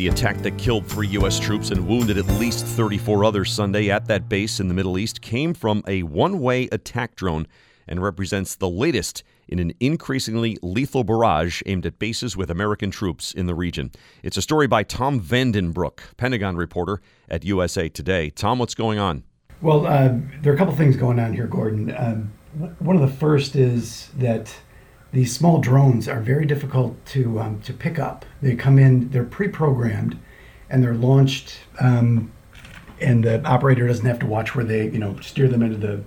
The attack that killed three U.S. troops and wounded at least 34 others Sunday at that base in the Middle East came from a one way attack drone and represents the latest in an increasingly lethal barrage aimed at bases with American troops in the region. It's a story by Tom Vanden Brook, Pentagon reporter at USA Today. Tom, what's going on? Well, uh, there are a couple things going on here, Gordon. Um, one of the first is that these small drones are very difficult to um, to pick up. They come in, they're pre-programmed, and they're launched, um, and the operator doesn't have to watch where they you know steer them into the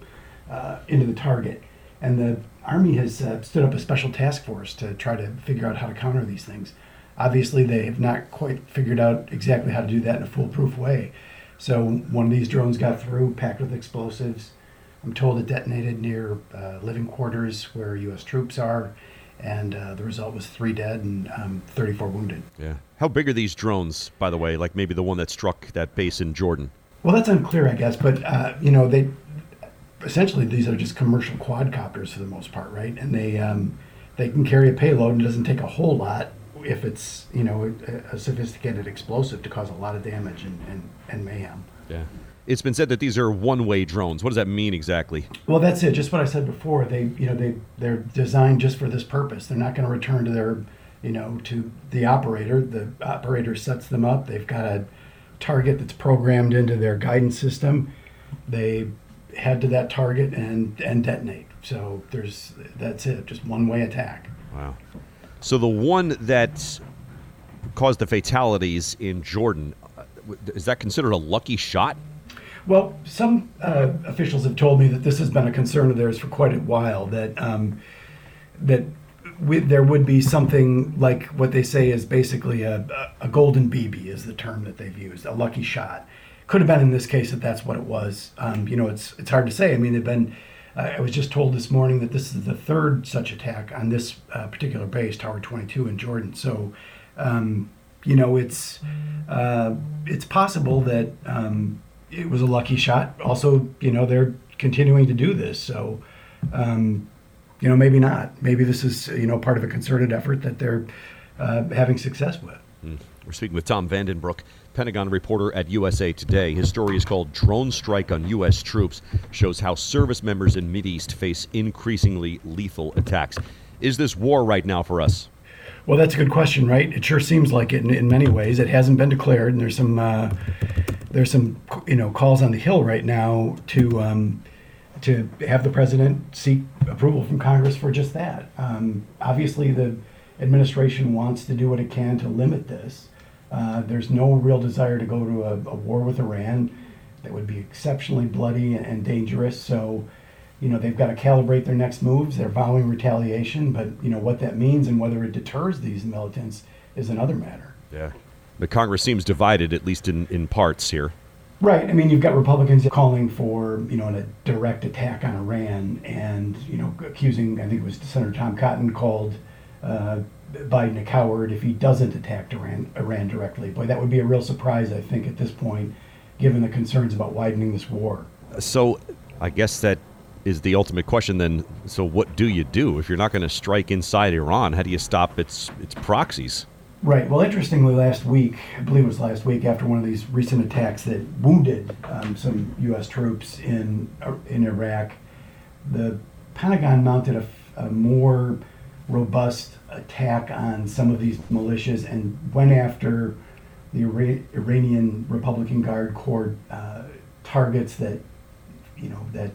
uh, into the target. And the Army has uh, stood up a special task force to try to figure out how to counter these things. Obviously, they have not quite figured out exactly how to do that in a foolproof way. So one of these drones got through, packed with explosives I'm told it detonated near uh, living quarters where U.S. troops are, and uh, the result was three dead and um, 34 wounded. Yeah. How big are these drones, by the way? Like maybe the one that struck that base in Jordan? Well, that's unclear, I guess. But uh, you know, they essentially these are just commercial quadcopters for the most part, right? And they um, they can carry a payload and it doesn't take a whole lot if it's you know a, a sophisticated explosive to cause a lot of damage and, and, and mayhem. Yeah. It's been said that these are one-way drones. What does that mean exactly? Well, that's it. Just what I said before. They, you know, they they're designed just for this purpose. They're not going to return to their, you know, to the operator. The operator sets them up. They've got a target that's programmed into their guidance system. They head to that target and and detonate. So there's that's it. Just one-way attack. Wow. So the one that caused the fatalities in Jordan uh, is that considered a lucky shot? Well, some uh, officials have told me that this has been a concern of theirs for quite a while. That um, that we, there would be something like what they say is basically a, a golden BB is the term that they've used, a lucky shot. Could have been in this case that that's what it was. Um, you know, it's it's hard to say. I mean, they've been. Uh, I was just told this morning that this is the third such attack on this uh, particular base, Tower 22 in Jordan. So, um, you know, it's uh, it's possible that um, it was a lucky shot. Also, you know, they're continuing to do this. So, um, you know, maybe not. Maybe this is, you know, part of a concerted effort that they're uh, having success with. Mm. We're speaking with Tom Vanden Brook, Pentagon reporter at USA Today. His story is called Drone Strike on U.S. Troops, shows how service members in East face increasingly lethal attacks. Is this war right now for us? Well, that's a good question, right? It sure seems like it in, in many ways. It hasn't been declared, and there's some uh, there's some you know calls on the hill right now to um, to have the president seek approval from Congress for just that. Um, obviously, the administration wants to do what it can to limit this. Uh, there's no real desire to go to a, a, war with Iran that would be exceptionally bloody and, and dangerous. So you know they've got to calibrate their next moves. They're vowing retaliation, but you know what that means and whether it deters these militants is another matter. Yeah, the Congress seems divided, at least in, in parts here. Right. I mean, you've got Republicans calling for you know a direct attack on Iran, and you know accusing I think it was Senator Tom Cotton called uh, Biden a coward if he doesn't attack Iran Iran directly. Boy, that would be a real surprise, I think, at this point, given the concerns about widening this war. So, I guess that is the ultimate question then so what do you do if you're not going to strike inside Iran how do you stop its its proxies right well interestingly last week I believe it was last week after one of these recent attacks that wounded um, some US troops in in Iraq the Pentagon mounted a, a more robust attack on some of these militias and went after the Iranian Republican Guard Corps uh, targets that you know that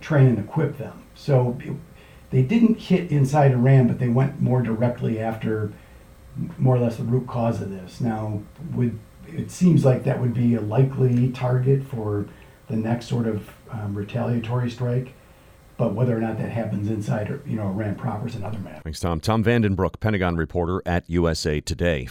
train and equip them. So it, they didn't hit inside Iran, but they went more directly after more or less the root cause of this. Now, would it seems like that would be a likely target for the next sort of um, retaliatory strike. But whether or not that happens inside, or, you know, Iran proper is another matter. Thanks, Tom. Tom Vanden Brook, Pentagon reporter at USA Today.